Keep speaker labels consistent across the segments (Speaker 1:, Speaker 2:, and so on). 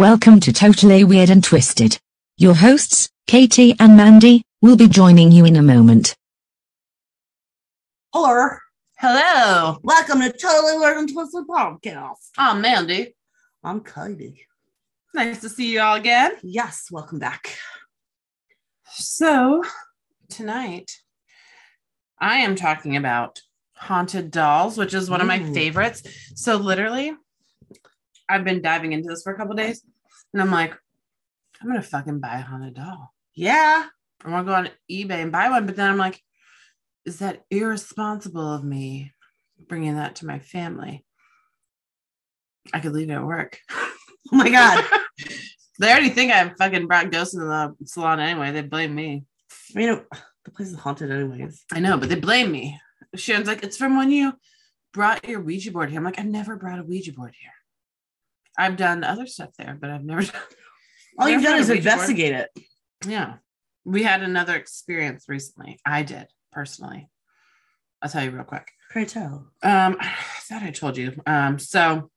Speaker 1: Welcome to Totally Weird and Twisted. Your hosts, Katie and Mandy, will be joining you in a moment.
Speaker 2: Hello.
Speaker 3: Hello.
Speaker 2: Welcome to Totally Weird and Twisted Podcast.
Speaker 3: I'm Mandy.
Speaker 2: I'm Katie.
Speaker 3: Nice to see you all again.
Speaker 2: Yes, welcome back.
Speaker 3: So, tonight, I am talking about haunted dolls, which is one of my
Speaker 2: Ooh.
Speaker 3: favorites. So, literally, I've been diving into this for a couple days, and I'm like, I'm gonna fucking buy a haunted doll.
Speaker 2: Yeah.
Speaker 3: I want to go on eBay and buy one, but then I'm like, is that irresponsible of me bringing that to my family? I could leave it at work.
Speaker 2: Oh my God.
Speaker 3: they already think I fucking brought ghosts in the salon anyway. They blame me.
Speaker 2: I mean, the place is haunted, anyways.
Speaker 3: I know, but they blame me. Sharon's like, it's from when you brought your Ouija board here. I'm like, I've never brought a Ouija board here. I've done other stuff there, but I've never done.
Speaker 2: All you've done is
Speaker 3: Ouija board.
Speaker 2: investigate it.
Speaker 3: Yeah. We had another experience recently. I did personally. I'll tell you real quick.
Speaker 2: Pray tell.
Speaker 3: Um, I thought I told you. Um, so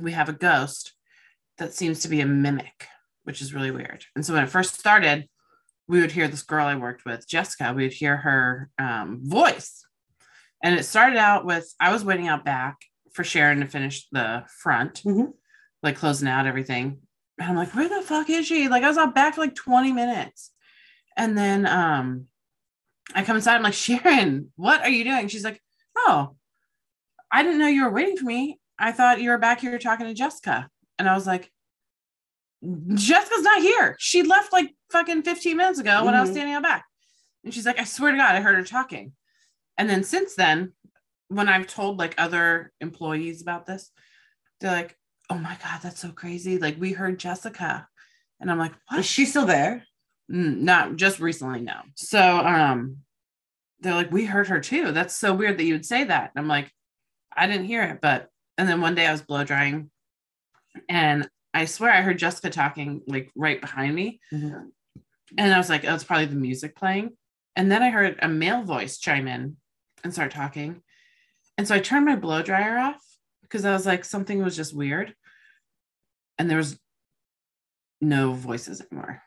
Speaker 3: we have a ghost that seems to be a mimic, which is really weird. And so when it first started, we would hear this girl I worked with, Jessica, we would hear her um, voice. And it started out with I was waiting out back for Sharon to finish the front,
Speaker 2: Mhm.
Speaker 3: Like closing out everything. And I'm like, where the fuck is she? Like I was out back for like 20 minutes. And then um I come inside, I'm like, Sharon, what are you doing? She's like, Oh, I didn't know you were waiting for me. I thought you were back here talking to Jessica. And I was like, Jessica's not here. She left like fucking 15 minutes ago when I was
Speaker 2: Mhm.
Speaker 3: standing out back. And she's like, I swear to God, I heard her talking. And then since then, when I've told like other employees about this, they're like, oh my God, that's so crazy. Like we heard Jessica. And I'm like, what?
Speaker 2: Is she still there?
Speaker 3: Mm, not just recently, no. So um they're like, we heard her too. That's so weird that you would say that. And I'm like, I didn't hear it, but and then one day I was blow drying and I swear I heard Jessica talking like right behind me.
Speaker 2: Mhm.
Speaker 3: And I was like, oh, it's probably the music playing. And then I heard a male voice chime in and start talking. And so I turned my blow dryer off because I was like, something was just weird. And there was no voices anymore.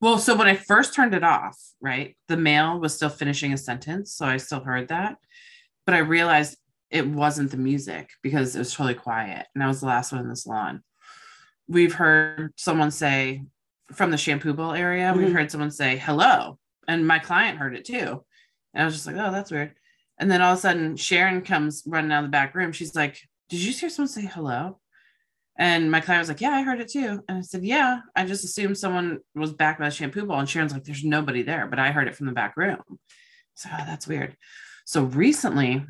Speaker 3: Well, so when I first turned it off, right, the male was still finishing a sentence. So I still heard that. But I realized it wasn't the music because it was totally quiet. And I was the last one in the salon. We've heard someone say from the shampoo bowl area, we've
Speaker 2: Mhm.
Speaker 3: heard someone say hello. And my client heard it too. And I was just like, oh, that's weird. And then all of a sudden, Sharon comes running out of the back room. She's like, Did you hear someone say hello? And my client was like, Yeah, I heard it too. And I said, Yeah, I just assumed someone was back by the shampoo bowl. And Sharon's like, There's nobody there, but I heard it from the back room. So oh, that's weird. So recently,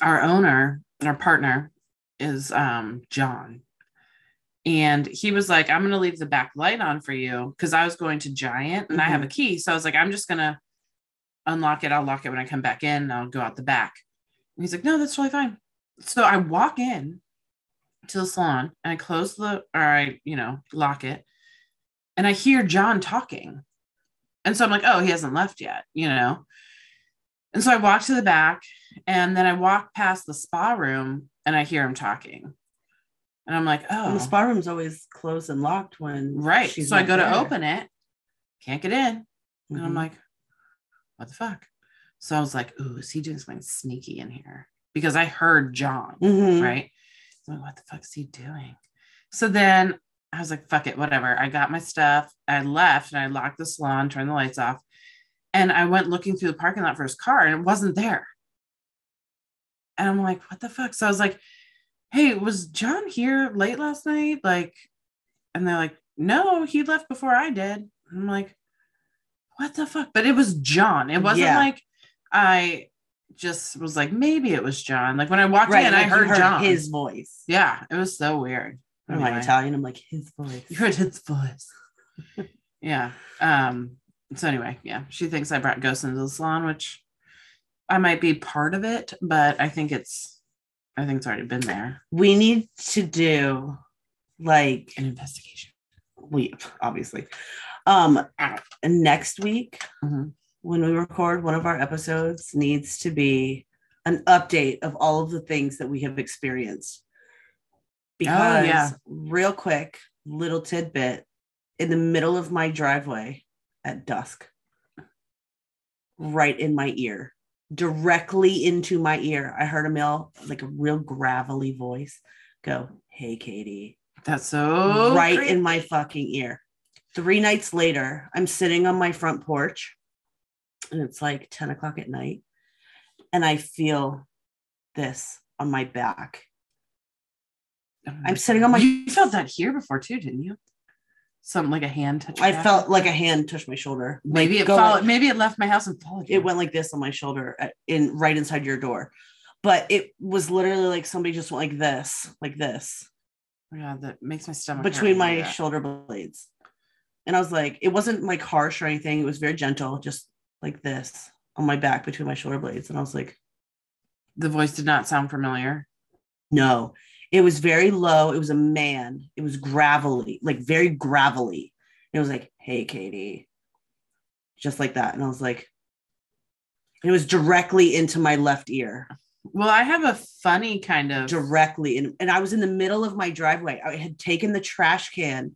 Speaker 3: our owner, and our partner is um, John. And he was like, I'm going to leave the back light on for you because I was going to Giant and I have a key. So I was like, I'm just going to unlock it. I'll lock it when I come back in. I'll go out the back. And he's like, No, that's totally fine. So I walk in to the salon and I close the, or I, you know, lock it. And I hear John talking. And so I'm like, Oh, he hasn't left yet, you know? And so I walk to the back and then I walk past the spa room and I hear him talking. And I'm like, oh,
Speaker 2: And the spa room's always closed and locked when
Speaker 3: right. So I go to open it, can't get in. And I'm
Speaker 2: Mhm.
Speaker 3: like, what the fuck? So I was like, ooh, is he doing something sneaky in here? Because I heard John,
Speaker 2: Mhm.
Speaker 3: right? So I'm like, what the fuck is he doing? So then I was like, fuck it, whatever. I got my stuff. I left and I locked the salon, turned the lights off. And I went looking through the parking lot for his car and it wasn't there. And I'm like, what the fuck? So I was like, hey, was John here late last night? Like, and they're like, no, he left before I did. I'm like, what the fuck? But it was John. It wasn't
Speaker 2: Yeah.
Speaker 3: like I just was like, maybe it was John. Like when I walked
Speaker 2: Right.
Speaker 3: in, I
Speaker 2: like you
Speaker 3: heard, John.
Speaker 2: his voice.
Speaker 3: Yeah, it was so weird.
Speaker 2: I'm like
Speaker 3: Anyway.
Speaker 2: Italian. I'm like his voice.
Speaker 3: You heard his voice. yeah. Um, so anyway, yeah, she thinks I brought ghosts into the salon, which I might be part of it, but I think it's I think it's already been there.
Speaker 2: we need to do like
Speaker 3: An investigation.
Speaker 2: we obviously um next week
Speaker 3: Mhm.
Speaker 2: when we record one of our episodes needs to be an update of all of the things that we have experienced because
Speaker 3: yeah.
Speaker 2: real quick, little tidbit in the middle of my driveway at dusk, right in my ear, directly into my ear, I heard a male, like a real gravelly voice go, Hey, Katie,
Speaker 3: That's so
Speaker 2: right
Speaker 3: creepy.
Speaker 2: in my fucking ear. Three nights later, I'm sitting on my front porch and it's like 10 o'clock at night. And I feel this on my back.
Speaker 3: Oh
Speaker 2: I'm sitting on my
Speaker 3: You felt that here before too, didn't you? Something like a hand touch.
Speaker 2: I
Speaker 3: back.
Speaker 2: felt like a hand touched my shoulder.
Speaker 3: maybe
Speaker 2: Like,
Speaker 3: it followed.
Speaker 2: like-
Speaker 3: maybe it left my house and followed you.
Speaker 2: it went like this on my shoulder uh, in right inside your door. But it was literally like somebody just went like this, like this,
Speaker 3: Yeah, that makes my stomach
Speaker 2: between my shoulder blades. And I was like, it wasn't like harsh or anything. It was very gentle, just like this on my back between my shoulder blades. And I was like,
Speaker 3: The voice did not sound familiar.
Speaker 2: no, it was very low. It was a man. It was gravelly, like very gravelly. It was like, hey, Katie, just like that. And I was like, it was directly into my left ear.
Speaker 3: Well, I have a funny kind of.
Speaker 2: directly in, and I was in the middle of my driveway. I had taken the trash can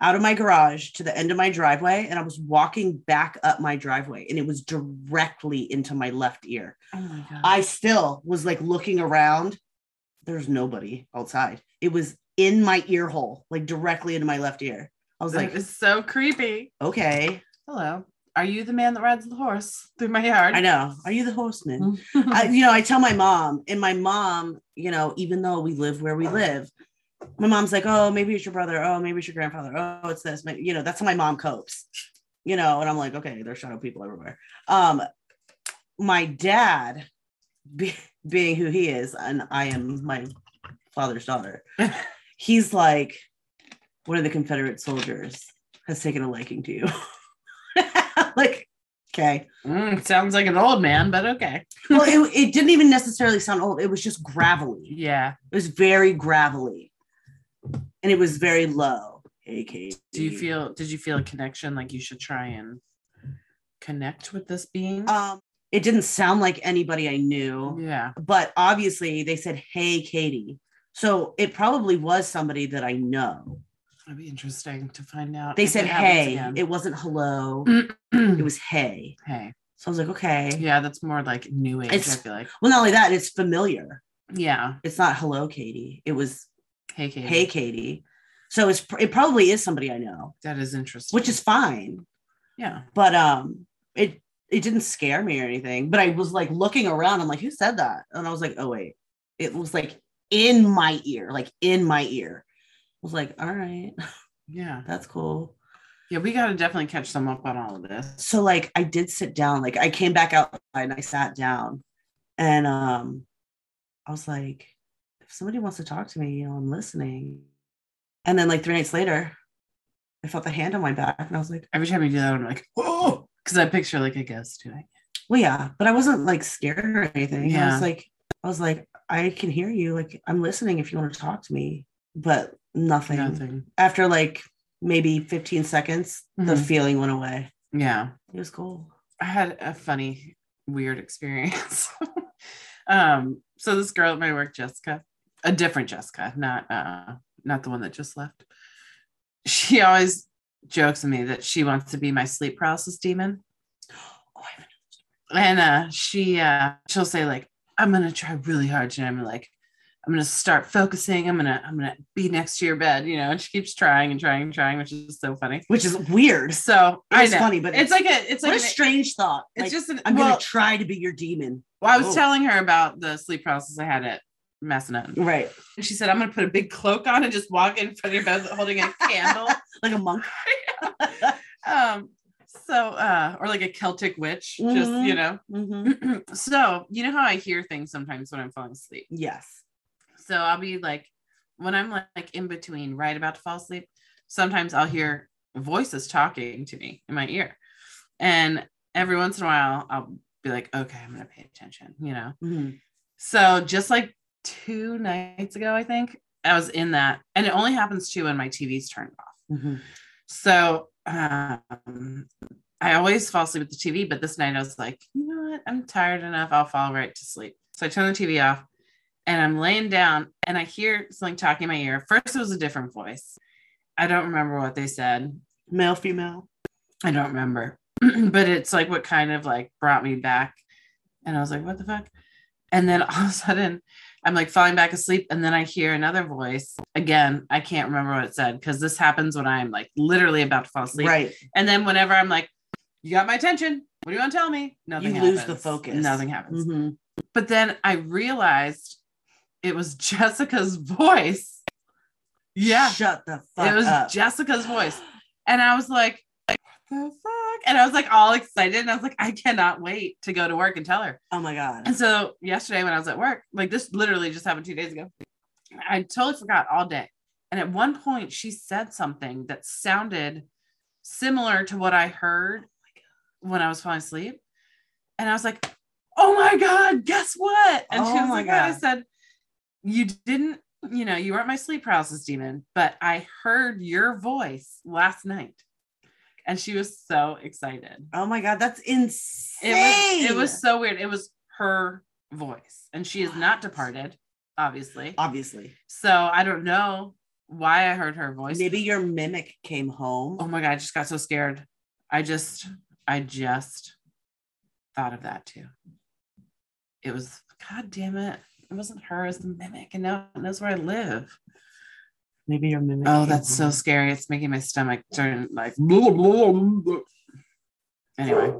Speaker 2: out of my garage to the end of my driveway and I was walking back up my driveway and it was directly into my left ear.
Speaker 3: oh my god!
Speaker 2: I still was like looking around. There's nobody outside. It was in my ear hole, like directly into my left ear. I was like,
Speaker 3: is so creepy.
Speaker 2: okay,
Speaker 3: Hello, are you the man that rides the horse through my yard?
Speaker 2: I know. Are you the horseman? I, you know, I tell my mom, and my mom, you know, even though we live where we oh. live, my mom's like, oh, maybe it's your brother. Oh, maybe it's your grandfather. Oh, it's this. You know, that's how my mom copes. You know, and I'm like, okay, there's shadow people everywhere. Um, my dad, be, being who he is, and I am my father's daughter, he's like, one of the Confederate soldiers has taken a liking to you. like, okay.
Speaker 3: Mm, sounds like an old man, but okay.
Speaker 2: Well, it, it didn't even necessarily sound old. It was just gravelly.
Speaker 3: Yeah.
Speaker 2: It was very gravelly, and it was very low. Hey, Katie.
Speaker 3: Do you feel? Did you feel a connection? Like you should try and connect with this being?
Speaker 2: Um, it didn't sound like anybody I knew,
Speaker 3: yeah.
Speaker 2: but obviously they said, "Hey, Katie," so it probably was somebody that I know.
Speaker 3: That'd be interesting to find out.
Speaker 2: They said,
Speaker 3: it
Speaker 2: "Hey." It wasn't hello. it was "Hey."
Speaker 3: hey.
Speaker 2: So I was like, "Okay."
Speaker 3: Yeah, that's more like new age.
Speaker 2: It's-
Speaker 3: I feel like.
Speaker 2: Well, not only that, it's familiar.
Speaker 3: Yeah.
Speaker 2: It's not "Hello, Katie." It was
Speaker 3: Hey, Katie.
Speaker 2: "Hey, Katie." So it's it probably is somebody I know,
Speaker 3: That is interesting.
Speaker 2: which is fine.
Speaker 3: yeah.
Speaker 2: but um it it didn't scare me or anything but i was like looking around i'm like who said that and i was like oh wait it was like in my ear like in my ear i was like all right
Speaker 3: Yeah.
Speaker 2: that's cool
Speaker 3: Yeah. We got to definitely catch them up on all of this.
Speaker 2: so like i did sit down like i came back outside and i sat down and um i was like if somebody wants to talk to me you know i'm listening and then like three nights later i felt the hand on my back and i was like
Speaker 3: Every time you do that, I'm like, whoa. Because I picture like a ghost doing. it.
Speaker 2: Well, yeah, but I wasn't like scared or anything.
Speaker 3: Yeah.
Speaker 2: I was like, I was like, I can hear you. Like, I'm listening if you want to talk to me, but nothing.
Speaker 3: Nothing.
Speaker 2: After like maybe 15 seconds, the
Speaker 3: Mhm.
Speaker 2: feeling went away.
Speaker 3: Yeah.
Speaker 2: It was cool.
Speaker 3: I had a funny, weird experience. um, so this girl at my work, Jessica, a different Jessica, not uh not the one that just left. She always jokes with me that she wants to be my sleep paralysis demon.
Speaker 2: Oh,
Speaker 3: And uh she uh she'll say, like, I'm gonna try really hard tonight. I'm like, I'm gonna start focusing. I'm gonna, I'm gonna be next to your bed, you know, and she keeps trying and trying and trying, which is so funny.
Speaker 2: which is weird.
Speaker 3: So
Speaker 2: It's funny, but
Speaker 3: it's like a it's like
Speaker 2: a
Speaker 3: an-
Speaker 2: strange thought.
Speaker 3: it's
Speaker 2: Like,
Speaker 3: just an,
Speaker 2: I'm
Speaker 3: well,
Speaker 2: gonna try to be your demon.
Speaker 3: Well, I was
Speaker 2: Oh.
Speaker 3: telling her about the sleep paralysis I had at Massanutten.
Speaker 2: Right.
Speaker 3: And she said, I'm going to put a big cloak on and just walk in front of your bed holding a candle.
Speaker 2: Like a monk.
Speaker 3: Um, so, uh, or like a Celtic witch, just,
Speaker 2: Mhm.
Speaker 3: you know.
Speaker 2: Mhm.
Speaker 3: so, you know how I hear things sometimes when I'm falling asleep.
Speaker 2: Yes.
Speaker 3: So I'll be like, when I'm like, like in between, right about to fall asleep, sometimes I'll hear voices talking to me in my ear. And every once in a while, I'll be like, okay, I'm going to pay attention, you know.
Speaker 2: Mhm.
Speaker 3: So just like two nights ago, I think I was in that, and it only happens too when my TV's turned off.
Speaker 2: Mhm.
Speaker 3: So um, I always fall asleep with the TV, but this night I was like, you know what? I'm tired enough. I'll fall right to sleep. So I turn the TV off, and I'm laying down and I hear something talking in my ear. First, it was a different voice. I don't remember what they said.
Speaker 2: Male, female.
Speaker 3: I don't remember, but it's like what kind of like brought me back. And I was like, what the fuck? And then all of a sudden, I'm like falling back asleep. And then I hear another voice. Again, I can't remember what it said because this happens when I'm like literally about to fall asleep.
Speaker 2: Right.
Speaker 3: And then whenever I'm like, you got my attention. What do you want to tell me? Nothing
Speaker 2: You lose the
Speaker 3: happens.
Speaker 2: focus.
Speaker 3: Nothing happens.
Speaker 2: Mhm.
Speaker 3: But then I realized it was Jessica's voice. Yeah.
Speaker 2: Shut the fuck up.
Speaker 3: It was
Speaker 2: up.
Speaker 3: Jessica's voice. And I was like, the fuck? And I was like all excited. And I was like, I cannot wait to go to work and tell her.
Speaker 2: oh my god.
Speaker 3: And so yesterday when I was at work, like this literally just happened two days ago, I totally forgot all day. And at one point, she said something that sounded similar to what I heard when I was falling asleep. And I was like, oh my God, guess what? And she
Speaker 2: Oh
Speaker 3: was
Speaker 2: my
Speaker 3: like, what? I said, you didn't, you know, you weren't my sleep paralysis demon, but I heard your voice last night. And she was so excited.
Speaker 2: Oh my god, that's insane.
Speaker 3: It was it was so weird. It was her voice, and she is not departed, obviously.
Speaker 2: obviously.
Speaker 3: So I don't know why I heard her voice.
Speaker 2: Maybe your mimic came home.
Speaker 3: Oh my god, I just got so scared. I just I just thought of that too. It was god damn it. It wasn't her, it was the mimic, and now it knows where I live.
Speaker 2: Maybe your mimic.
Speaker 3: Oh, that's so scary. It's making my stomach turn like blah, blah, blah, blah. anyway.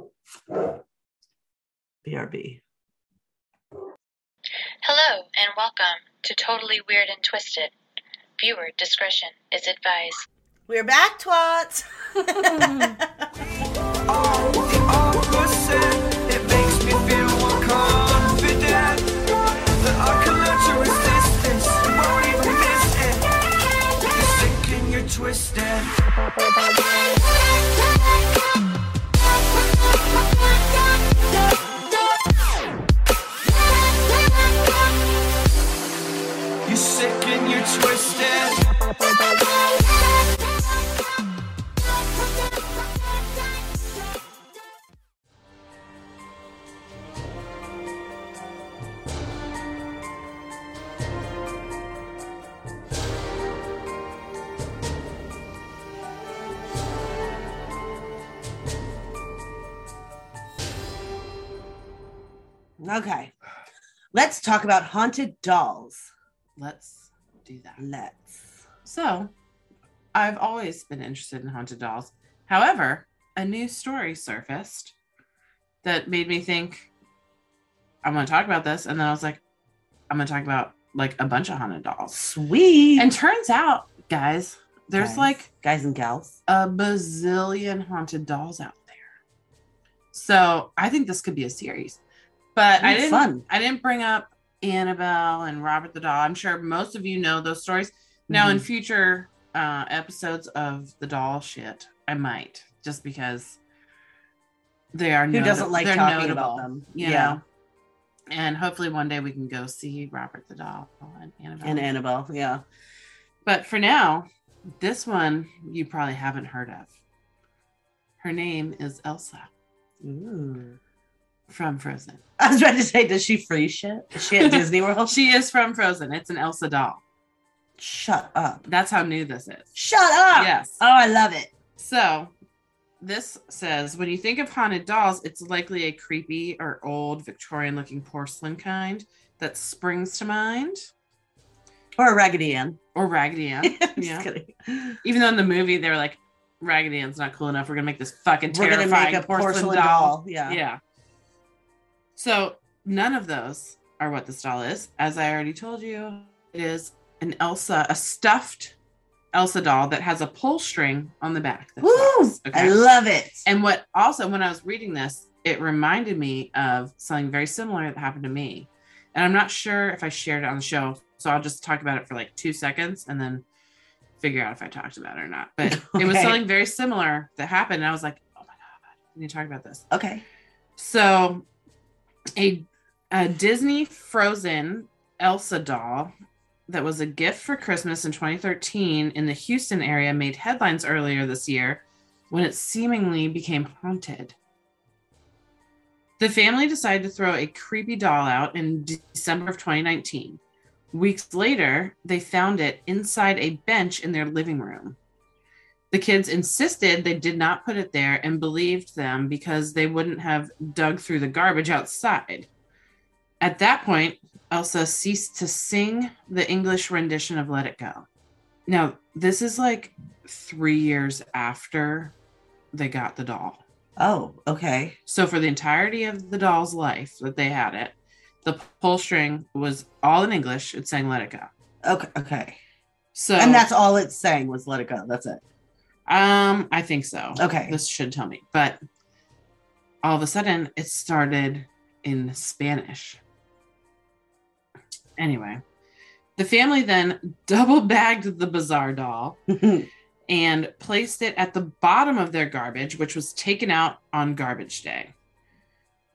Speaker 2: BRB.
Speaker 4: Hello and welcome to Totally Weird and Twisted. Viewer discretion is advised.
Speaker 2: We're back, twats.
Speaker 5: You're sick and you're twisted.
Speaker 2: Okay. Let's talk about haunted dolls.
Speaker 3: Let's do that.
Speaker 2: Let's.
Speaker 3: So, I've always been interested in haunted dolls. However, a new story surfaced that made me think I'm going to talk about this. And then I was like, I'm going to talk about like a bunch of haunted dolls.
Speaker 2: Sweet.
Speaker 3: And turns out, guys, there's
Speaker 2: Guys.
Speaker 3: like
Speaker 2: guys and gals.
Speaker 3: a bazillion haunted dolls out there. So I think this could be a series. But I didn't
Speaker 2: fun.
Speaker 3: I didn't bring up Annabelle and Robert the Doll. I'm sure most of you know those stories. Now
Speaker 2: Mm-hmm.
Speaker 3: in future uh episodes of the doll shit, I might just because they are
Speaker 2: Who doesn't like
Speaker 3: they're
Speaker 2: talking
Speaker 3: notable,
Speaker 2: about them?
Speaker 3: You
Speaker 2: Yeah.
Speaker 3: know. And hopefully one day we can go see Robert the Doll and Annabelle.
Speaker 2: And Annabelle. Yeah.
Speaker 3: But for now, this one you probably haven't heard of. Her name is Elsa
Speaker 2: Ooh.
Speaker 3: From Frozen.
Speaker 2: I was trying to say, does she free shit? Is she at Disney World?
Speaker 3: She is from Frozen. It's an Elsa doll.
Speaker 2: Shut up.
Speaker 3: That's how new this is.
Speaker 2: Shut up.
Speaker 3: Yes.
Speaker 2: Oh, I love it.
Speaker 3: So this says when you think of haunted dolls, it's likely a creepy or old Victorian looking porcelain kind that springs to mind.
Speaker 2: Or a Raggedy Ann.
Speaker 3: Or Raggedy Ann.
Speaker 2: Just
Speaker 3: yeah.
Speaker 2: kidding.
Speaker 3: Even though in the movie they were like, Raggedy Ann's not cool enough. We're gonna make this fucking
Speaker 2: We're gonna
Speaker 3: terrifying
Speaker 2: make a
Speaker 3: porcelain,
Speaker 2: porcelain
Speaker 3: doll.
Speaker 2: doll. Yeah.
Speaker 3: Yeah. So none of those are what this doll is. As I already told you, it is an Elsa, a stuffed Elsa doll that has a pull string on the back.
Speaker 2: Woo!
Speaker 3: flaps,
Speaker 2: I love it.
Speaker 3: and what also, when I was reading this, it reminded me of something very similar that happened to me. And I'm not sure if I shared it on the show. So I'll just talk about it for like two seconds and then figure out if I talked about it or not. But it was something very similar that happened. And I was like, oh my God, we need to talk about this.
Speaker 2: okay.
Speaker 3: So, a, a Disney Frozen Elsa doll that was a gift for Christmas in 2013 in the Houston area made headlines earlier this year when it seemingly became haunted. The family decided to throw a creepy doll out in December of 2019. Weeks later, they found it inside a bench in their living room. The kids insisted they did not put it there and believed them because they wouldn't have dug through the garbage outside. At that point, Elsa ceased to sing the English rendition of Let It Go. Now, this is like three years after they got the doll.
Speaker 2: Oh, okay.
Speaker 3: So, for the entirety of the doll's life that they had it, the pull string was all in English. It sang Let It Go.
Speaker 2: Okay. Okay.
Speaker 3: So,
Speaker 2: And that's all it's saying was let it go. That's it.
Speaker 3: Um, I think so.
Speaker 2: Okay.
Speaker 3: This should tell me. But all of a sudden, it started in Spanish. Anyway, the family then double bagged the bizarre doll and placed it at the bottom of their garbage, which was taken out on garbage day.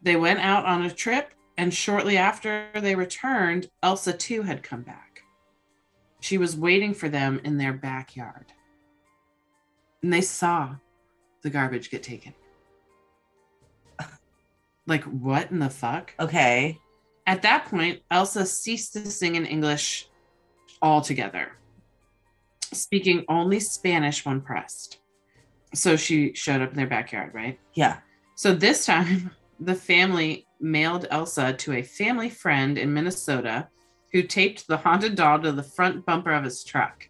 Speaker 3: They went out on a trip, and shortly after they returned, Elsa too had come back. She was waiting for them in their backyard. And they saw the garbage get taken. Like, what in the fuck?
Speaker 2: okay.
Speaker 3: At that point, Elsa ceased to sing in English altogether, speaking only Spanish when pressed. So she showed up in their backyard, right?
Speaker 2: Yeah.
Speaker 3: So this time, the family mailed Elsa to a family friend in Minnesota who taped the haunted doll to the front bumper of his truck.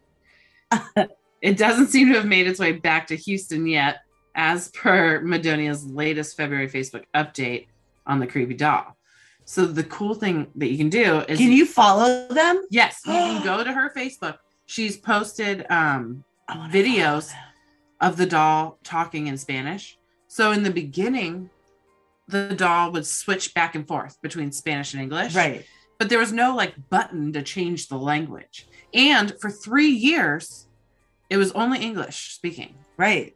Speaker 3: it doesn't seem to have made its way back to Houston yet, as per Madonia's latest February Facebook update on the creepy doll. So the cool thing that you can do is
Speaker 2: Can you follow them?
Speaker 3: yes, you can go to her Facebook. She's posted um Videos. of the doll talking in Spanish. So in the beginning, the doll would switch back and forth between Spanish and English.
Speaker 2: Right.
Speaker 3: But there was no like button to change the language. And for three years, it was only English speaking.
Speaker 2: Right.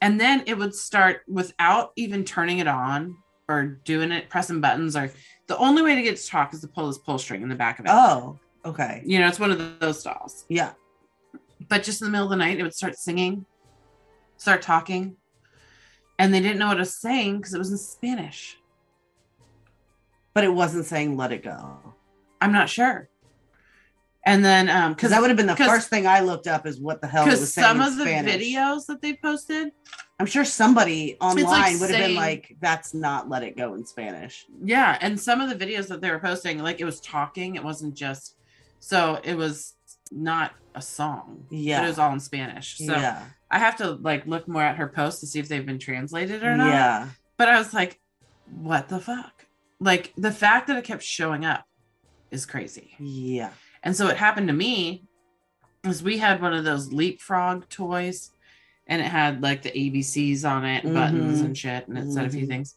Speaker 3: And then it would start without even turning it on or doing it, pressing buttons, or the only way to get it to talk is to pull this pull string in the back of it.
Speaker 2: Oh, okay.
Speaker 3: You know, it's one of those dolls.
Speaker 2: Yeah.
Speaker 3: but just in the middle of the night, it would start singing, start talking, and they didn't know what it was saying because it was in Spanish.
Speaker 2: But it wasn't saying let it go.
Speaker 3: I'm not sure. And then, um,
Speaker 2: Because that would have been the first thing I looked up is what the hell it was saying
Speaker 3: some of the
Speaker 2: Spanish.
Speaker 3: videos that they posted,
Speaker 2: I'm sure somebody online would have been like, "That's not let it go in Spanish."
Speaker 3: yeah, and some of the videos that they were posting, like it was talking, it wasn't just, so it was not a song. but
Speaker 2: Yeah.
Speaker 3: it was all in Spanish. So
Speaker 2: yeah,
Speaker 3: I have to like look more at her posts to see if they've been translated or not.
Speaker 2: yeah,
Speaker 3: But I was like, what the fuck? Like the fact that it kept showing up is crazy.
Speaker 2: yeah.
Speaker 3: And so what happened to me was we had one of those leapfrog toys and it had like the ABCs on it, and buttons and shit, and it said a few
Speaker 2: Mhm.
Speaker 3: things.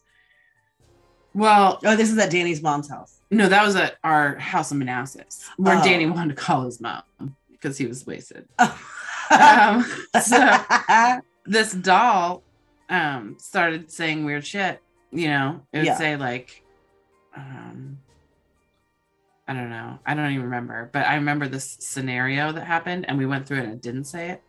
Speaker 3: Well,
Speaker 2: Oh, this is at Danny's mom's house.
Speaker 3: no, that was at our house in Manassas where
Speaker 2: Oh.
Speaker 3: Danny wanted to call his mom because he was wasted.
Speaker 2: Oh.
Speaker 3: Um, so this doll um started saying weird shit you know it would
Speaker 2: Yeah.
Speaker 3: say like um i don't know i don't even remember but i remember this scenario that happened and we went through it and it didn't say it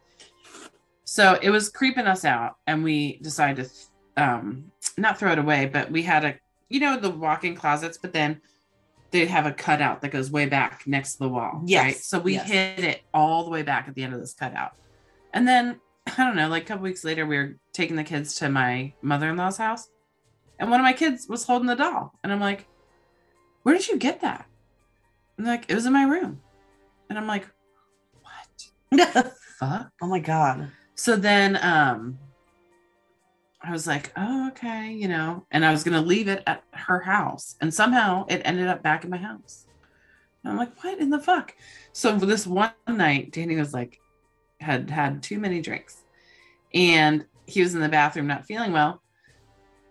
Speaker 3: so it was creeping us out and we decided to um not throw it away but we had a you know the walk-in closets but then they have a cutout that goes way back next to the wall
Speaker 2: Yes,
Speaker 3: right so we
Speaker 2: yes.
Speaker 3: hid it all the way back at the end of this cutout and then I don't know, like a couple weeks later, we were taking the kids to my mother in law's house, and one of my kids was holding the doll. And I'm like, Where did you get that? And like, It was in my room. And I'm like, What? Fuck.
Speaker 2: oh my god.
Speaker 3: So then um I was like, Oh, okay, you know, and I was gonna leave it at her house, and somehow it ended up back in my house. And I'm like, What in the fuck? So for this one night, Danny was like, had had too many drinks and he was in the bathroom not feeling well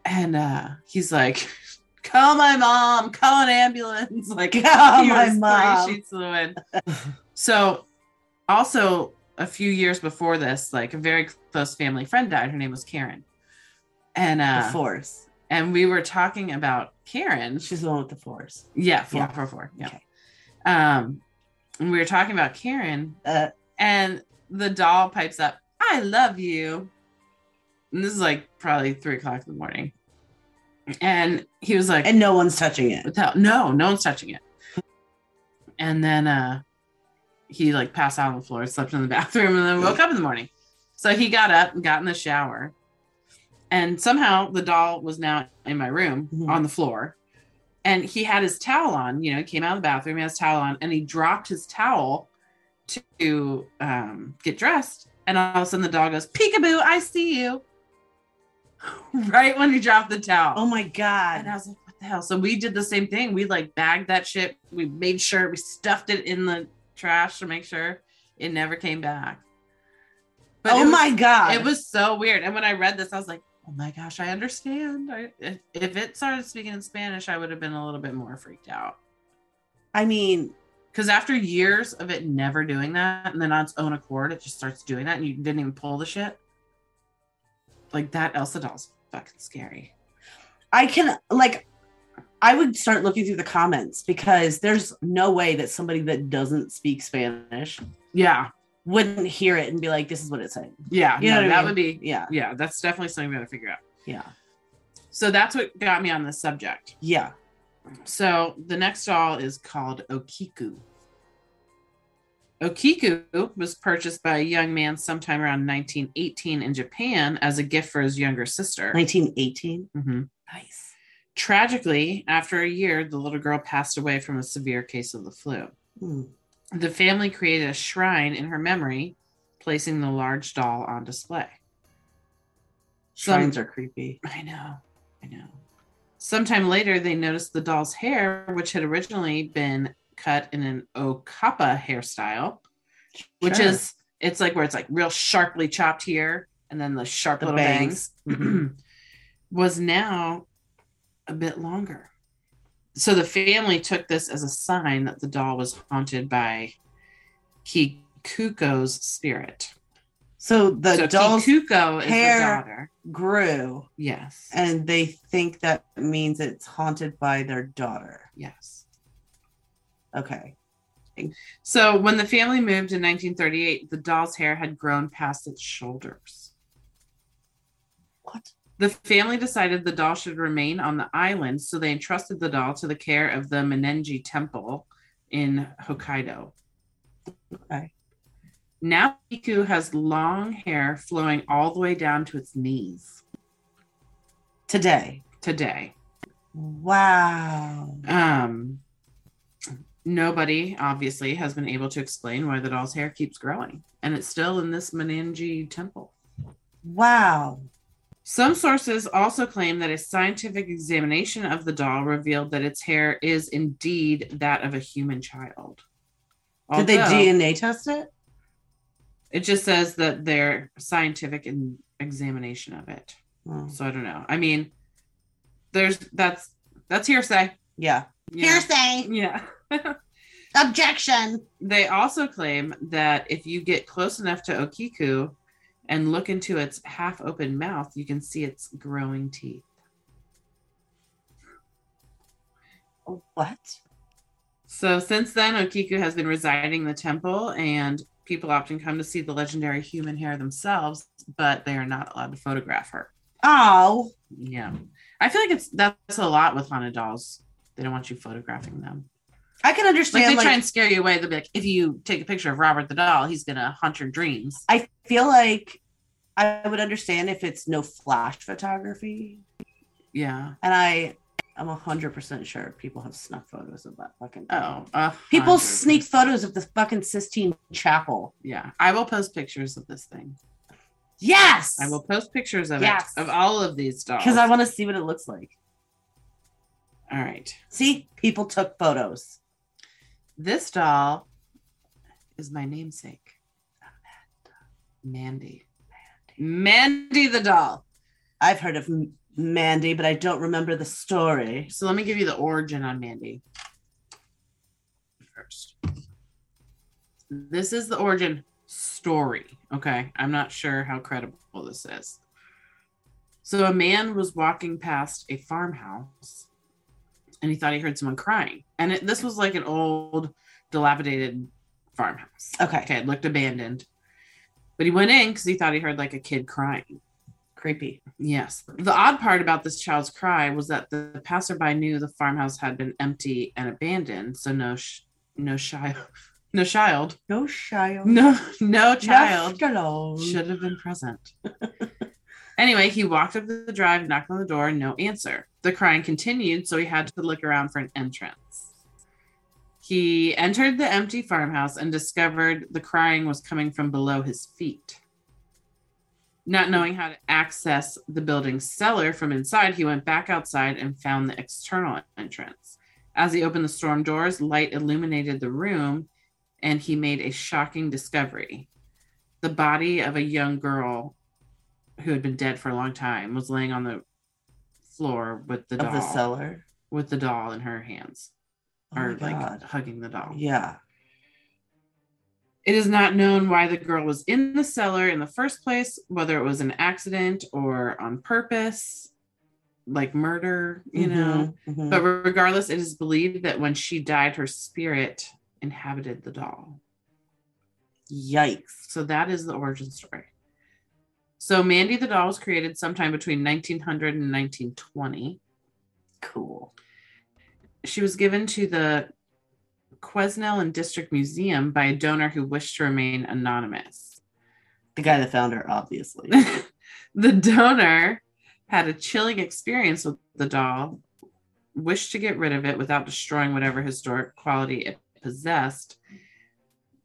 Speaker 3: and uh he's like call my mom call an ambulance like
Speaker 2: Call my
Speaker 3: was three
Speaker 2: mom.
Speaker 3: sheets to the wind. so also a few years before this like a very close family friend died her name was karen and uh
Speaker 2: the force.
Speaker 3: and we were talking about karen
Speaker 2: She's the one with the force.
Speaker 3: yeah four
Speaker 2: Yeah.
Speaker 3: four four yeah
Speaker 2: Okay.
Speaker 3: um and we were talking about karen
Speaker 2: Uh,
Speaker 3: and the doll pipes up, I love you. And this is like probably three o'clock in the morning. And he was like,
Speaker 2: and no one's touching it.
Speaker 3: without, no, no one's touching it. and then uh he like passed out on the floor, slept in the bathroom, and then woke up in the morning. So he got up and got in the shower, and somehow the doll was now in my room
Speaker 2: Mhm.
Speaker 3: on the floor, and he had his towel on. You know, he came out of the bathroom, he has towel on, and he dropped his towel to um, get dressed, and all of a sudden the doll goes, "Peekaboo, I see you." right when he dropped the towel.
Speaker 2: Oh my God. And.
Speaker 3: I was like, what the hell? So we did the same thing. We like bagged that shit. We made sure we stuffed it in the trash to make sure it never came back. But
Speaker 2: oh
Speaker 3: was-
Speaker 2: my god.
Speaker 3: It was so weird. And when I read this, I was like, oh my gosh, I understand. I, if, if it started speaking in Spanish, I would have been a little bit more freaked out.
Speaker 2: I mean,
Speaker 3: Because after years of it never doing that, and then on its own accord, it just starts doing that, and you didn't even pull the shit. Like that Elsa doll's fucking scary.
Speaker 2: I can like I would start looking through the comments because there's no way that somebody that doesn't speak Spanish
Speaker 3: Yeah.
Speaker 2: wouldn't hear it and be like, this is what it's saying.
Speaker 3: Yeah.
Speaker 2: You know
Speaker 3: no,
Speaker 2: what I
Speaker 3: that
Speaker 2: mean?
Speaker 3: would be
Speaker 2: Yeah.
Speaker 3: yeah, that's definitely something we got to figure out.
Speaker 2: Yeah.
Speaker 3: So that's what got me on this subject.
Speaker 2: Yeah.
Speaker 3: So the next doll is called Okiku. Okiku was purchased by a young man sometime around 1918 in Japan as a gift for his younger sister.
Speaker 2: 1918.
Speaker 3: Mhm.
Speaker 2: Nice.
Speaker 3: Tragically, after a year, the little girl passed away from a severe case of the flu.
Speaker 2: Hmm.
Speaker 3: The family created a shrine in her memory, placing the large doll on display. Some-
Speaker 2: Shrines are creepy.
Speaker 3: I know. I know. Sometime later, they noticed the doll's hair, which had originally been cut in an okappa hairstyle, which is it's like where it's like real sharply chopped here and then the sharp
Speaker 2: The
Speaker 3: little
Speaker 2: bangs.
Speaker 3: bangs, was now a bit longer. So the family took this as a sign that the doll was haunted by Kikuko's spirit.
Speaker 2: So the
Speaker 3: so
Speaker 2: doll's
Speaker 3: Kikuko is
Speaker 2: hair-
Speaker 3: the daughter.
Speaker 2: grew
Speaker 3: Yes.
Speaker 2: and they think that means it's haunted by their daughter.
Speaker 3: yes.
Speaker 2: Okay.
Speaker 3: So when the family moved in 1938, the doll's hair had grown past its shoulders.
Speaker 2: What?
Speaker 3: The family decided the doll should remain on the island, so they entrusted the doll to the care of the Mannenji Temple in Hokkaido.
Speaker 2: Okay.
Speaker 3: Now Kiku has long hair flowing all the way down to its knees
Speaker 2: Today.
Speaker 3: today.
Speaker 2: Wow.
Speaker 3: Um, nobody obviously has been able to explain why the doll's hair keeps growing, and it's still in this Mannenji Temple.
Speaker 2: Wow.
Speaker 3: Some sources also claim that a scientific examination of the doll revealed that its hair is indeed that of a human child.
Speaker 2: Did they DNA test it?
Speaker 3: It just says that their scientific in- examination of it.
Speaker 2: Oh.
Speaker 3: So I don't know. I mean, there's that's that's hearsay.
Speaker 2: Yeah.
Speaker 3: Know?
Speaker 2: Hearsay.
Speaker 3: Yeah.
Speaker 2: Objection.
Speaker 3: They also claim that if you get close enough to Okiku and look into its half open mouth, you can see its growing teeth.
Speaker 2: What?
Speaker 3: So since then, Okiku has been residing in the temple, and people often come to see the legendary human hair themselves, but they are not allowed to photograph her.
Speaker 2: Oh.
Speaker 3: Yeah, I feel like it's that's a lot with haunted dolls. They don't want you photographing them.
Speaker 2: I can
Speaker 3: Like
Speaker 2: understand.
Speaker 3: they
Speaker 2: Like,
Speaker 3: try and scare you away. They'll be like, if you take a picture of Robert the doll, he's gonna haunt your dreams.
Speaker 2: I feel like I would understand if it's no flash photography.
Speaker 3: Yeah.
Speaker 2: And I I'm hundred percent sure people have snuck photos of that fucking.
Speaker 3: Oh,
Speaker 2: People sneak photos of the fucking Sistine Chapel.
Speaker 3: Yeah, I will post pictures of this thing.
Speaker 2: Yes.
Speaker 3: I will post pictures of
Speaker 2: Yes.
Speaker 3: it of all of these dolls.
Speaker 2: because I want to see what it looks like.
Speaker 3: All right,
Speaker 2: See, people took photos.
Speaker 3: this doll is my namesake, Mandy. Mandy the doll.
Speaker 2: I've heard of Mandy, but I don't remember the story.
Speaker 3: So let me give you the origin on Mandy first. This is the origin story. Okay. I'm not sure how credible this is. So a man was walking past a farmhouse and he thought he heard someone crying. And it, this was like an old, dilapidated farmhouse.
Speaker 2: Okay.
Speaker 3: Okay. It looked abandoned. But he went in because he thought he heard like a kid crying.
Speaker 2: Creepy.
Speaker 3: Yes. The odd part about this child's cry was that the passerby knew the farmhouse had been empty and abandoned, so no sh- no child, no child,
Speaker 2: No child.
Speaker 3: no no child
Speaker 2: child.
Speaker 3: should have been present. anyway, he walked up the drive, knocked on the door, no answer. The crying continued, so he had to look around for an entrance. He entered the empty farmhouse and discovered the crying was coming from below his feet. Not knowing how to access the building's cellar from inside, he went back outside and found the external entrance. As he opened the storm doors, light illuminated the room, and he made a shocking discovery. The body of a young girl who had been dead for a long time was laying on the floor with the
Speaker 2: Of
Speaker 3: doll
Speaker 2: the cellar.
Speaker 3: with the doll in her hands
Speaker 2: Oh
Speaker 3: or like
Speaker 2: God.
Speaker 3: hugging the doll.
Speaker 2: Yeah.
Speaker 3: It is not known why the girl was in the cellar in the first place, whether it was an accident or on purpose, like murder, you know.
Speaker 2: Mhm, mhm.
Speaker 3: But regardless, it is believed that when she died, her spirit inhabited the doll.
Speaker 2: Yikes.
Speaker 3: So that is the origin story. So Mandy the doll was created sometime between 1900 and 1920.
Speaker 2: Cool.
Speaker 3: She was given to the Quesnel and District Museum by a donor who wished to remain anonymous.
Speaker 2: The guy that found her, obviously.
Speaker 3: the donor had a chilling experience with the doll, wished to get rid of it without destroying whatever historic quality it possessed.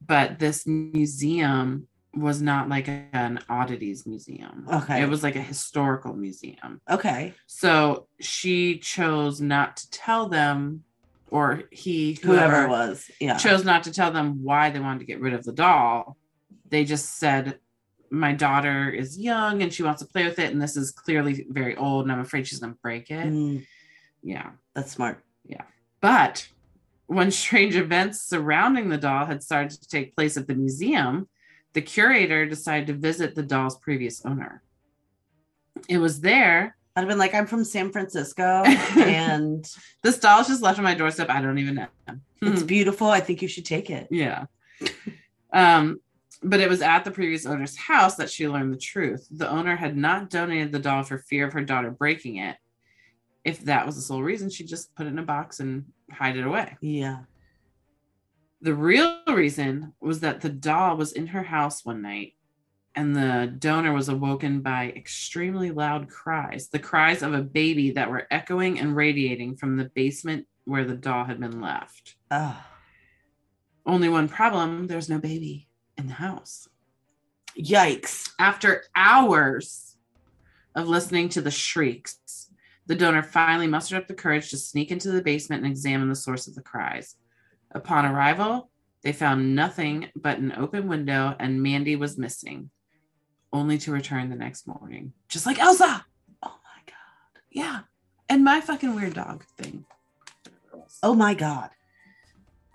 Speaker 3: But this museum was not like an oddities museum.
Speaker 2: Okay.
Speaker 3: It was like a historical museum.
Speaker 2: Okay.
Speaker 3: So she chose not to tell them, or he,
Speaker 2: Whoever
Speaker 3: whoever,
Speaker 2: it was. Yeah.
Speaker 3: chose not to tell them why they wanted to get rid of the doll. They just said, My daughter is young and she wants to play with it. And this is clearly very old. And I'm afraid she's going to break it.
Speaker 2: Mm,
Speaker 3: Yeah.
Speaker 2: that's smart. Yeah.
Speaker 3: But when strange events surrounding the doll had started to take place at the museum, the curator decided to visit the doll's previous owner. It was there.
Speaker 2: I'd have been like, I'm from San Francisco and
Speaker 3: This doll is just left on my doorstep. I don't even know.
Speaker 2: it's beautiful. I think you should take it.
Speaker 3: Yeah. Um, but it was at the previous owner's house that she learned the truth. The owner had not donated the doll for fear of her daughter breaking it. If that was the sole reason, she just put it in a box and hide it away.
Speaker 2: Yeah.
Speaker 3: The real reason was that the doll was in her house one night and the donor was awoken by extremely loud cries, the cries of a baby that were echoing and radiating from the basement where the doll had been left.
Speaker 2: Oh,
Speaker 3: Only one problem there's no baby in the house.
Speaker 2: yikes.
Speaker 3: After hours of listening to the shrieks, the donor finally mustered up the courage to sneak into the basement and examine the source of the cries. Upon arrival, they found nothing but an open window and Mandy was missing, only to return the next morning, just like Elsa.
Speaker 2: Oh my God.
Speaker 3: Yeah. And my fucking weird dog thing.
Speaker 2: Oh my God.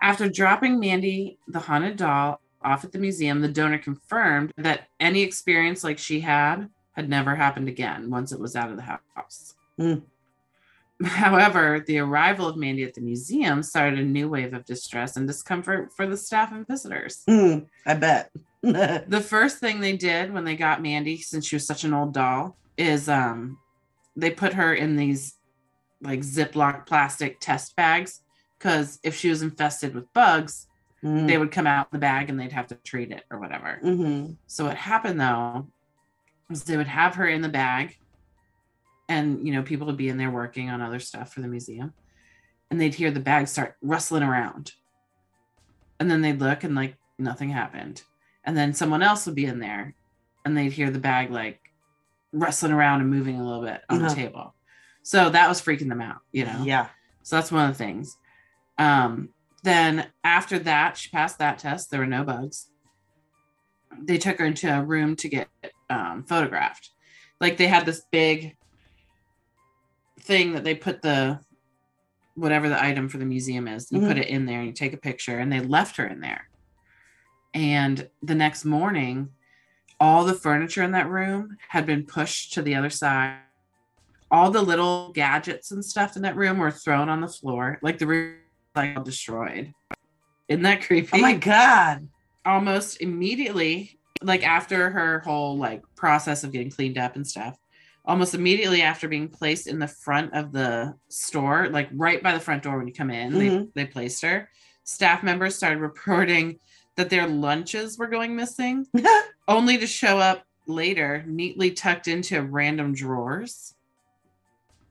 Speaker 3: After dropping Mandy, the haunted doll, off at the museum, the donor confirmed that any experience like she had had never happened again once it was out of the house.
Speaker 2: Hmm.
Speaker 3: However, the arrival of Mandy at the museum started a new wave of distress and discomfort for the staff and visitors.
Speaker 2: Mm, I bet.
Speaker 3: The first thing they did when they got Mandy, since she was such an old doll, is um they put her in these like Ziploc plastic test bags because if she was infested with bugs,
Speaker 2: Mm,
Speaker 3: they would come out the bag and they'd have to treat it or whatever.
Speaker 2: mhm.
Speaker 3: So what happened though was they would have her in the bag and you know people would be in there working on other stuff for the museum and they'd hear the bag start rustling around. And then they'd look and like nothing happened. And then someone else would be in there and they'd hear the bag like rustling around and moving a little bit on
Speaker 2: Uh-huh.
Speaker 3: the table. So that was freaking them out, you know.
Speaker 2: Yeah.
Speaker 3: So that's one of the things. Um, then after that, she passed that test. There were no bugs. They took her into a room to get um, photographed. Like they had this big thing that they put the whatever the item for the museum is. You put mm-hmm. it in there and you take a picture, and they left her in there. And the next morning, all the furniture in that room had been pushed to the other side all the little gadgets and stuff in that room were thrown on the floor. Like the room was, like destroyed. Isn't that creepy?
Speaker 2: Oh my God.
Speaker 3: Almost immediately, like after her whole like process of getting cleaned up and stuff, almost immediately after being placed in the front of the store, like right by the front door when you come in,
Speaker 2: Mhm.
Speaker 3: they, they placed her. Staff members started reporting that their lunches were going missing, only to show up later neatly tucked into random drawers.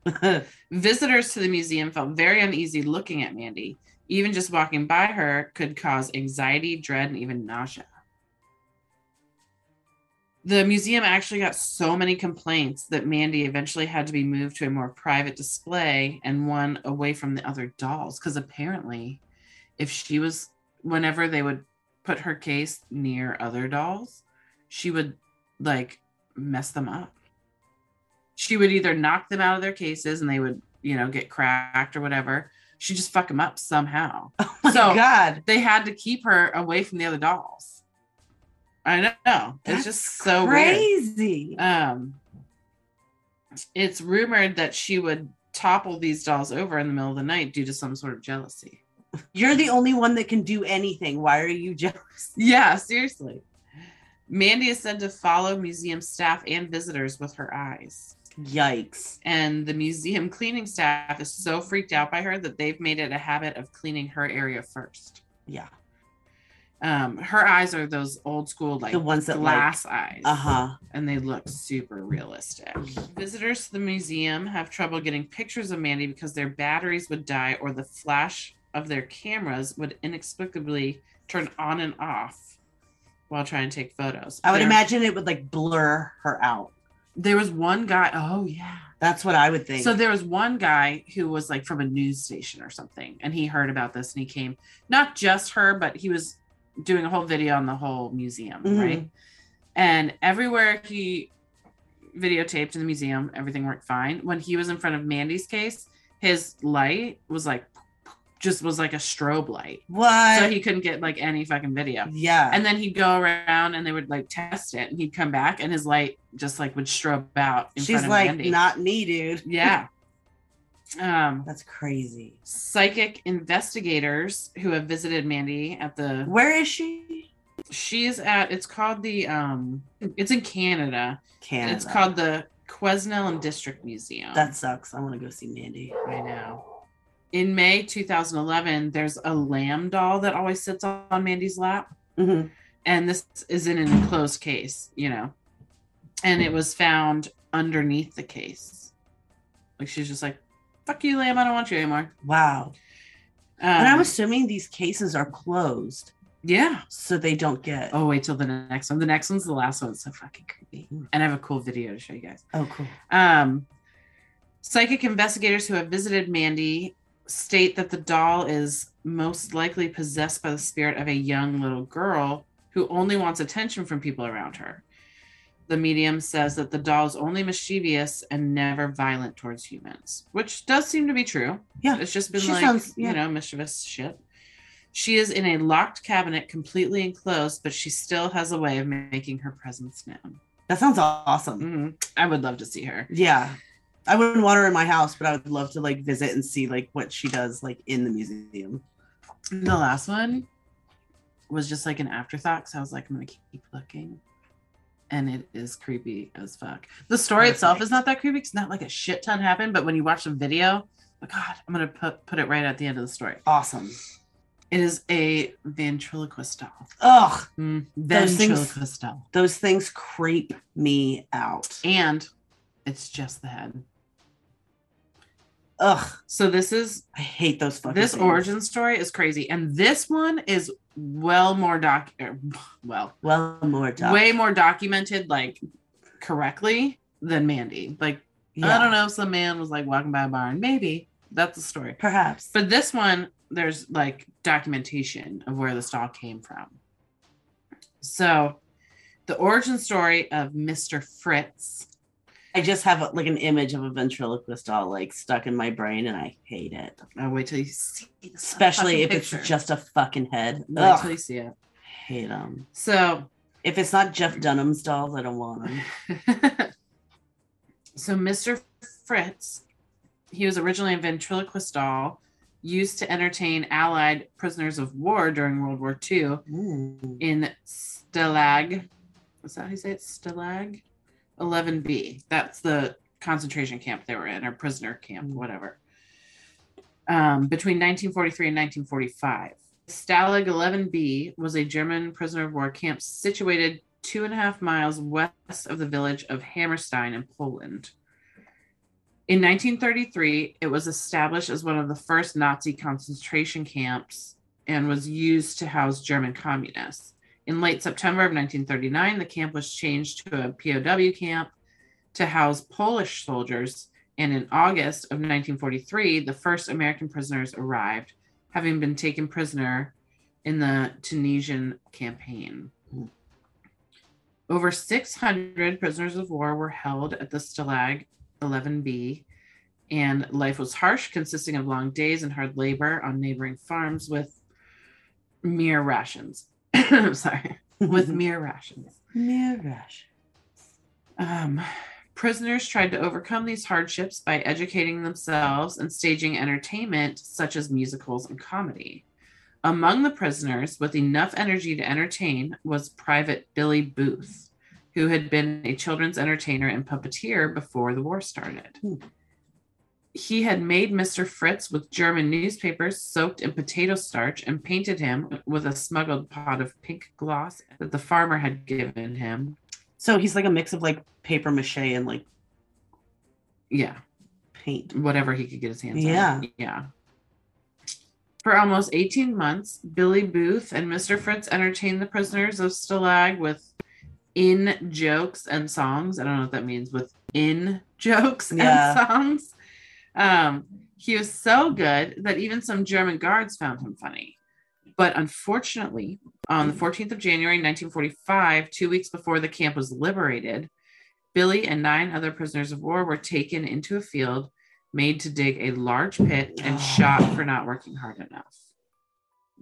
Speaker 3: Visitors to the museum felt very uneasy looking at Mandy. Even just walking by her could cause anxiety, dread, and even nausea. The museum actually got so many complaints that Mandy eventually had to be moved to a more private display and one away from the other dolls. Because apparently, if she was, whenever they would put her case near other dolls, she would like mess them up. She would either knock them out of their cases and they would, you know, get cracked or whatever. She just fuck them up somehow.
Speaker 2: oh my
Speaker 3: So-
Speaker 2: god.
Speaker 3: They had to keep her away from the other dolls. I know.
Speaker 2: That's
Speaker 3: It's just so weird.
Speaker 2: crazy.
Speaker 3: Um, it's rumored that she would topple these dolls over in the middle of the night due to some sort of jealousy.
Speaker 2: You're the only one that can do anything. Why are you jealous?
Speaker 3: Yeah, seriously. Mandy is said to follow museum staff and visitors with her eyes.
Speaker 2: Yikes.
Speaker 3: And the museum cleaning staff is so freaked out by her that they've made it a habit of cleaning her area first.
Speaker 2: Yeah.
Speaker 3: Um, her eyes are those old school, like
Speaker 2: The ones that like
Speaker 3: glass eyes.
Speaker 2: uh huh.
Speaker 3: and they look super realistic. Visitors to the museum have trouble getting pictures of Mandy because their batteries would die or the flash of their cameras would inexplicably turn on and off while trying to take photos.
Speaker 2: I would
Speaker 3: There-
Speaker 2: imagine it would like blur her out.
Speaker 3: there was one guy. Oh yeah.
Speaker 2: That's what I would think.
Speaker 3: So there was one guy who was like from a news station or something, and he heard about this and he came. Not just her, but he was doing a whole video on the whole museum,
Speaker 2: Mhm.
Speaker 3: right? And everywhere he videotaped in the museum, everything worked fine. When he was in front of Mandy's case, his light was like just was like a strobe light.
Speaker 2: what?
Speaker 3: So he couldn't get like any fucking video.
Speaker 2: yeah.
Speaker 3: And then he'd go around and they would like test it and he'd come back and his light just like would strobe out
Speaker 2: She's like,
Speaker 3: Mandy.
Speaker 2: not me, dude.
Speaker 3: yeah. Um
Speaker 2: That's crazy.
Speaker 3: psychic investigators who have visited Mandy at the
Speaker 2: Where is she?
Speaker 3: she's at it's called the um it's in Canada.
Speaker 2: Canada.
Speaker 3: It's called the Quesnel and District Museum.
Speaker 2: That sucks. I want to go see Mandy.
Speaker 3: I know. In May 2011, there's a lamb doll that always sits on Mandy's lap.
Speaker 2: Mhm.
Speaker 3: And this is in an enclosed case, you know. And it was found underneath the case. Like she's just like, fuck you, lamb, I don't want you anymore.
Speaker 2: Wow. and I'm
Speaker 3: Um,
Speaker 2: assuming these cases are closed
Speaker 3: yeah.
Speaker 2: so they don't get.
Speaker 3: Oh, wait till the next one. The next one's the last one. It's so fucking creepy. And I have a cool video to show you guys.
Speaker 2: Oh, cool.
Speaker 3: Um, psychic investigators who have visited Mandy state that the doll is most likely possessed by the spirit of a young little girl who only wants attention from people around her. The medium says that the doll is only mischievous and never violent towards humans, which does seem to be true.
Speaker 2: Yeah.
Speaker 3: It's just been
Speaker 2: She
Speaker 3: like,
Speaker 2: sounds- yeah.
Speaker 3: you know, mischievous shit. She is in a locked cabinet, completely enclosed, but she still has a way of making her presence known.
Speaker 2: That sounds awesome.
Speaker 3: Mhm. I would love to see her.
Speaker 2: Yeah. I wouldn't want her in my house, but I would love to like visit and see like what she does like in the museum.
Speaker 3: The last one was just like an afterthought So I was like, I'm gonna keep looking. And it is creepy as fuck. The story itself is not that creepy. It's not like a shit ton happened, but when you watch the video, oh God, I'm gonna put put it right at the end of the story.
Speaker 2: Awesome.
Speaker 3: It is a ventriloquist doll.
Speaker 2: Ugh,
Speaker 3: Mm,
Speaker 2: Those things-
Speaker 3: ventriloquist doll.
Speaker 2: those things creep me out.
Speaker 3: And it's just the head.
Speaker 2: Ugh,
Speaker 3: So this is
Speaker 2: I hate those fucking
Speaker 3: this
Speaker 2: things.
Speaker 3: origin story is crazy. And this one is well more doc er, well
Speaker 2: Well, more doc.
Speaker 3: way more documented like correctly than Mandy. Like
Speaker 2: Yeah,
Speaker 3: I don't know, if some man was like walking by a barn. Maybe that's the story.
Speaker 2: Perhaps.
Speaker 3: But this one, there's like documentation of where this doll came from. So the origin story of Mr. Fritz.
Speaker 2: I just have like an image of a ventriloquist doll like stuck in my brain, and I hate it.
Speaker 3: I'll wait till you see
Speaker 2: Especially if
Speaker 3: fucking
Speaker 2: it's just a fucking head.
Speaker 3: wait till
Speaker 2: Ugh,
Speaker 3: you see it.
Speaker 2: hate them.
Speaker 3: So
Speaker 2: If it's not Jeff Dunham's dolls, I don't want them.
Speaker 3: so Mr. Fritz, he was originally a ventriloquist doll used to entertain Allied prisoners of war during World War II in Stalag. Is that how you say it? Stalag 11B. That's the concentration camp they were in, or prisoner camp,
Speaker 2: Mm.
Speaker 3: whatever. Um, between 1943 and 1945. Stalag 11B was a German prisoner of war camp situated two and a half miles west of the village of Hammerstein in Poland. In 1933, it was established as one of the first Nazi concentration camps and was used to house German communists. In late September of 1939, the camp was changed to a POW camp to house Polish soldiers. And in August of 1943, the first American prisoners arrived, having been taken prisoner in the Tunisian campaign. Over 600 prisoners of war were held at the Stalag 11B, and life was harsh, consisting of long days and hard labor on neighboring farms with mere rations. I'm sorry, with mere rations.
Speaker 2: Mirage.
Speaker 3: Um, prisoners tried to overcome these hardships by educating themselves and staging entertainment such as musicals and comedy. Among the prisoners with enough energy to entertain was Private Billy Booth, who had been a children's entertainer and puppeteer before the war started.
Speaker 2: Hmm.
Speaker 3: He had made Mr. Fritz with German newspapers soaked in potato starch and painted him with a smuggled pot of pink gloss that the farmer had given him.
Speaker 2: So he's like a mix of like paper mache and like
Speaker 3: Yeah,
Speaker 2: paint.
Speaker 3: whatever he could get his hands
Speaker 2: Yeah.
Speaker 3: on. Yeah. Yeah. For almost 18 months, Billy Booth and Mr. Fritz entertained the prisoners of Stalag with in jokes and songs. I don't know what that means with in jokes
Speaker 2: Yeah.
Speaker 3: and songs. Um, he was so good that even some German guards found him funny. But unfortunately, on the 14th of January, 1945, two weeks before the camp was liberated, Billy and nine other prisoners of war were taken into a field made to dig a large pit and shot for not working hard enough.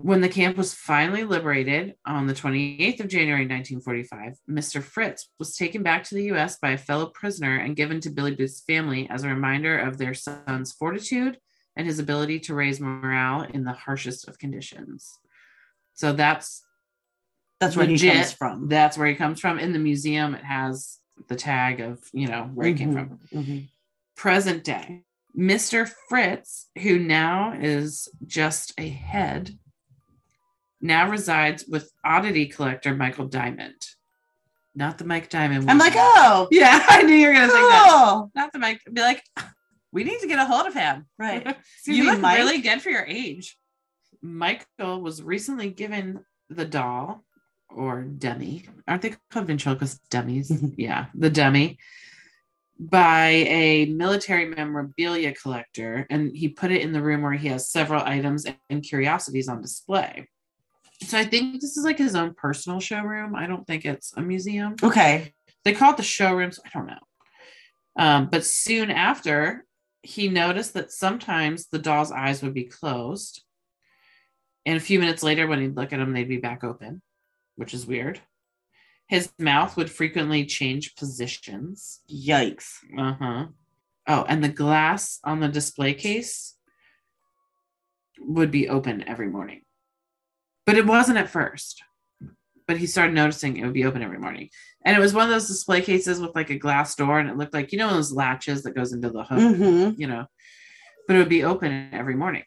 Speaker 3: When the camp was finally liberated on the 28th of January 1945, Mr. Fritz was taken back to the US by a fellow prisoner and given to Billy Booth's family as a reminder of their son's fortitude and his ability to raise morale in the harshest of conditions. So that's
Speaker 2: That's where he comes from.
Speaker 3: That's where he comes from. In the museum, it has the tag of, you know, where he came
Speaker 2: Mhm,
Speaker 3: from
Speaker 2: mhm.
Speaker 3: present day. Mr. Fritz, who now is just a head, now resides with oddity collector Michael Diamond. Not the Mike Diamond.
Speaker 2: I'm like, oh,
Speaker 3: yeah, I knew you were gonna think that. Not the Mike. Be like, we need to get a hold of him.
Speaker 2: Right.
Speaker 3: you
Speaker 2: You
Speaker 3: look
Speaker 2: Mike?
Speaker 3: really good for your age. Michael was recently given the doll or dummy. Aren't they called ventriloquist dummies? yeah, the dummy by a military memorabilia collector, and he put it in the room where he has several items and curiosities on display. So I think this is like his own personal showroom. I don't think it's a museum
Speaker 2: Okay.
Speaker 3: they call it the showrooms. I don't know. Um, but soon after, he noticed that sometimes the doll's eyes would be closed. And a few minutes later, when he'd look at them, they'd be back open, which is weird. His mouth would frequently change positions.
Speaker 2: Yikes.
Speaker 3: Uh huh. Oh, and the glass on the display case would be open every morning. But it wasn't at first. But he started noticing it would be open every morning. And it was one of those display cases with like a glass door, and it looked like, you know, those latches that goes into the hook,
Speaker 2: Mm-hmm.
Speaker 3: you know, but it would be open every morning.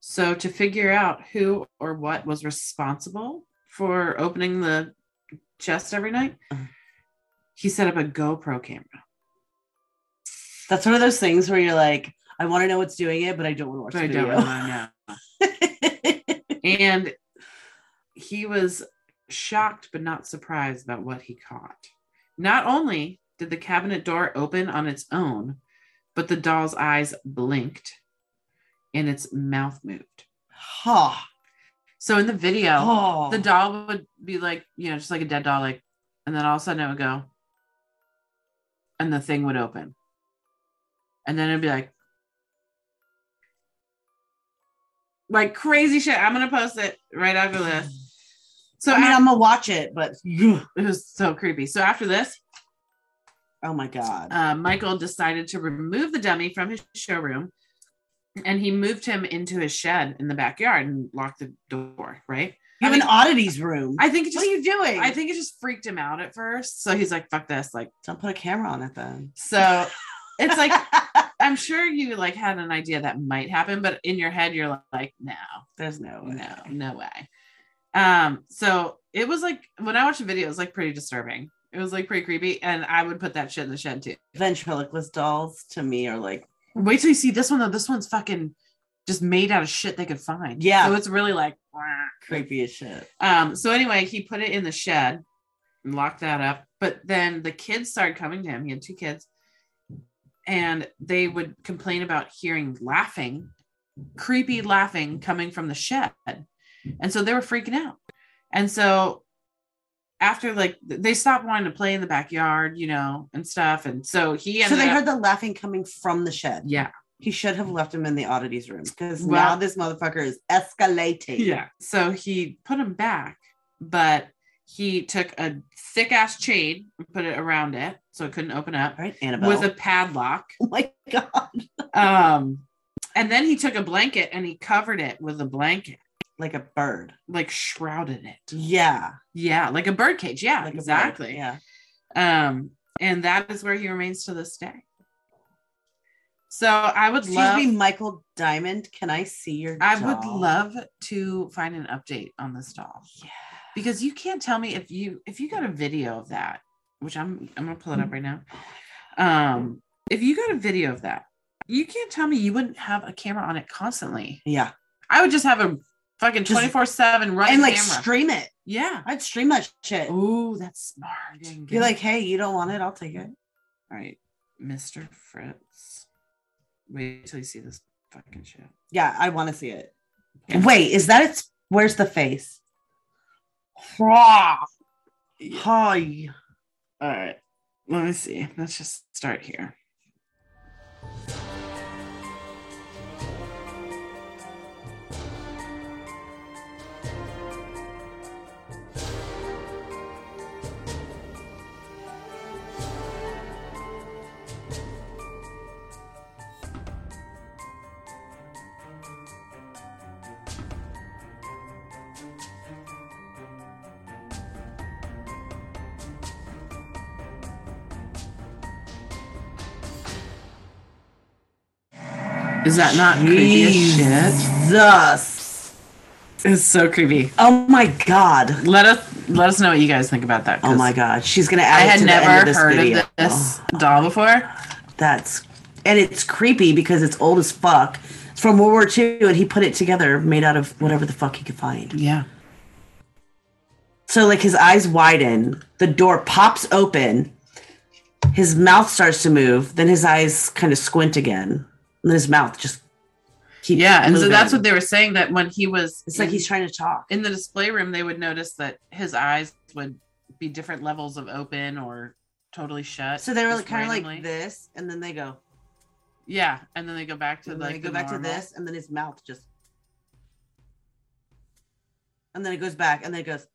Speaker 3: So to figure out who or what was responsible for opening the chest every night, he set up a GoPro camera.
Speaker 2: That's one of those things where you're like, I want to know what's doing it, but I don't want to watch
Speaker 3: But I
Speaker 2: the
Speaker 3: don't want to know. and he was shocked but not surprised about what he caught. Not only did the cabinet door open on its own, but the doll's eyes blinked and its mouth moved.
Speaker 2: huh.
Speaker 3: So in the video,
Speaker 2: Oh.
Speaker 3: the doll would be like, you know, just like a dead doll, like, and then all of a sudden it would go, and the thing would open. And then it'd be like, like crazy shit. I'm gonna post it right after this. So
Speaker 2: I mean,
Speaker 3: af-
Speaker 2: I'm gonna watch it, but
Speaker 3: it was so creepy. So after this,
Speaker 2: oh my god.
Speaker 3: uh, Michael decided to remove the dummy from his showroom and he moved him into his shed in the backyard and locked the door, right?
Speaker 2: you have
Speaker 3: I
Speaker 2: an oddities room.
Speaker 3: I think it
Speaker 2: what are you doing?
Speaker 3: I think it just freaked him out at first. So he's like, fuck this. Like,
Speaker 2: don't put a camera on it then.
Speaker 3: so it's like I'm sure you like had an idea that might happen, but in your head you're like, no,
Speaker 2: there's no way.
Speaker 3: no, no way. Um, so it was like when I watched the video, it was like pretty disturbing. It was like pretty creepy, and I would put that shit in the shed too.
Speaker 2: Ventriloquist dolls to me are like,
Speaker 3: Wait till you see this one though. This one's fucking just made out of shit they could find.
Speaker 2: Yeah.
Speaker 3: So it's really like
Speaker 2: creepy as shit.
Speaker 3: Um, so anyway, he put it in the shed and locked that up. But then the kids started coming to him. He had two kids, and they would complain about hearing laughing, creepy laughing coming from the shed. And so they were freaking out. And so after like they stopped wanting to play in the backyard, you know, and stuff. And so he
Speaker 2: So they
Speaker 3: up-
Speaker 2: heard the laughing coming from the shed.
Speaker 3: yeah.
Speaker 2: He should have left him in the oddities room because
Speaker 3: Well-
Speaker 2: now this motherfucker is escalating.
Speaker 3: Yeah. So he put him back, but he took a thick ass chain and put it around it so it couldn't open up
Speaker 2: Right, Annabelle.
Speaker 3: with a padlock.
Speaker 2: oh my god.
Speaker 3: Um, and then he took a blanket and he covered it with a blanket,
Speaker 2: Like a bird.
Speaker 3: like shrouded it.
Speaker 2: Yeah.
Speaker 3: Yeah, like a bird cage. Yeah,
Speaker 2: Like a bird.
Speaker 3: exactly.
Speaker 2: Yeah.
Speaker 3: Um, and that is where he remains to this day. So I would
Speaker 2: Excuse
Speaker 3: love
Speaker 2: me, Michael Diamond. Can I see your
Speaker 3: I would love to find an update on this doll.
Speaker 2: Yeah.
Speaker 3: because you can't tell me if you if you got a video of that which i'm i'm gonna pull it up right now um if you got a video of that you can't tell me you wouldn't have a camera on it constantly
Speaker 2: Yeah.
Speaker 3: i would just have a fucking 24 7 running
Speaker 2: And like
Speaker 3: camera
Speaker 2: stream it.
Speaker 3: yeah
Speaker 2: I'd stream that shit.
Speaker 3: oh that's smart
Speaker 2: Be like, hey, you don't want it? I'll take it.
Speaker 3: all right mr fritz wait till you see this fucking shit
Speaker 2: Yeah, I want to see it.
Speaker 3: Okay.
Speaker 2: Wait, is that its where's the face? Hi. Hi.
Speaker 3: All right. Let me see. Let's just start here is that not creepy as shit
Speaker 2: Jesus.
Speaker 3: it's so creepy
Speaker 2: Oh my god.
Speaker 3: let us let us know what you guys think about that
Speaker 2: Oh my god. She's gonna
Speaker 3: I
Speaker 2: add it
Speaker 3: had
Speaker 2: to the end
Speaker 3: never
Speaker 2: of this
Speaker 3: heard
Speaker 2: video.
Speaker 3: of this doll before.
Speaker 2: that's and it's creepy because it's old as fuck. It's from World War II, and he put it together made out of whatever the fuck he could find.
Speaker 3: Yeah.
Speaker 2: So like his eyes widen, the door pops open, his mouth starts to move, then his eyes kind of squint again, and then his mouth just keeps
Speaker 3: Yeah. And so that's what they were saying that when he was
Speaker 2: it's like
Speaker 3: in,
Speaker 2: he's trying to talk.
Speaker 3: in the display room, they would notice that his eyes would be different levels of open or totally shut.
Speaker 2: So they were
Speaker 3: just
Speaker 2: kind of like this, and then they go,
Speaker 3: Yeah. And then they go back to
Speaker 2: and then
Speaker 3: like
Speaker 2: they go
Speaker 3: the
Speaker 2: back
Speaker 3: normal.
Speaker 2: to this, and then his mouth just, and then it goes back, and then it goes.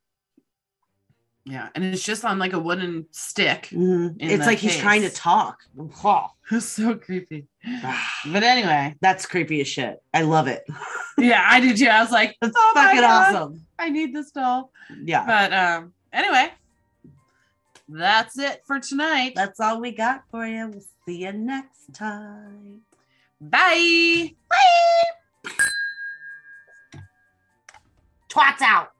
Speaker 3: Yeah. And it's just on like a wooden stick.
Speaker 2: mhm. It's like he's trying to talk.
Speaker 3: It's so creepy. But anyway,
Speaker 2: That's creepy as shit. I love it.
Speaker 3: yeah, I do too. I was like,
Speaker 2: That's
Speaker 3: oh
Speaker 2: fucking awesome.
Speaker 3: I need this doll.
Speaker 2: Yeah,
Speaker 3: But um, anyway, that's it for tonight.
Speaker 2: that's all we got for you. We'll see you next time.
Speaker 3: Bye. Bye.
Speaker 2: Twats out.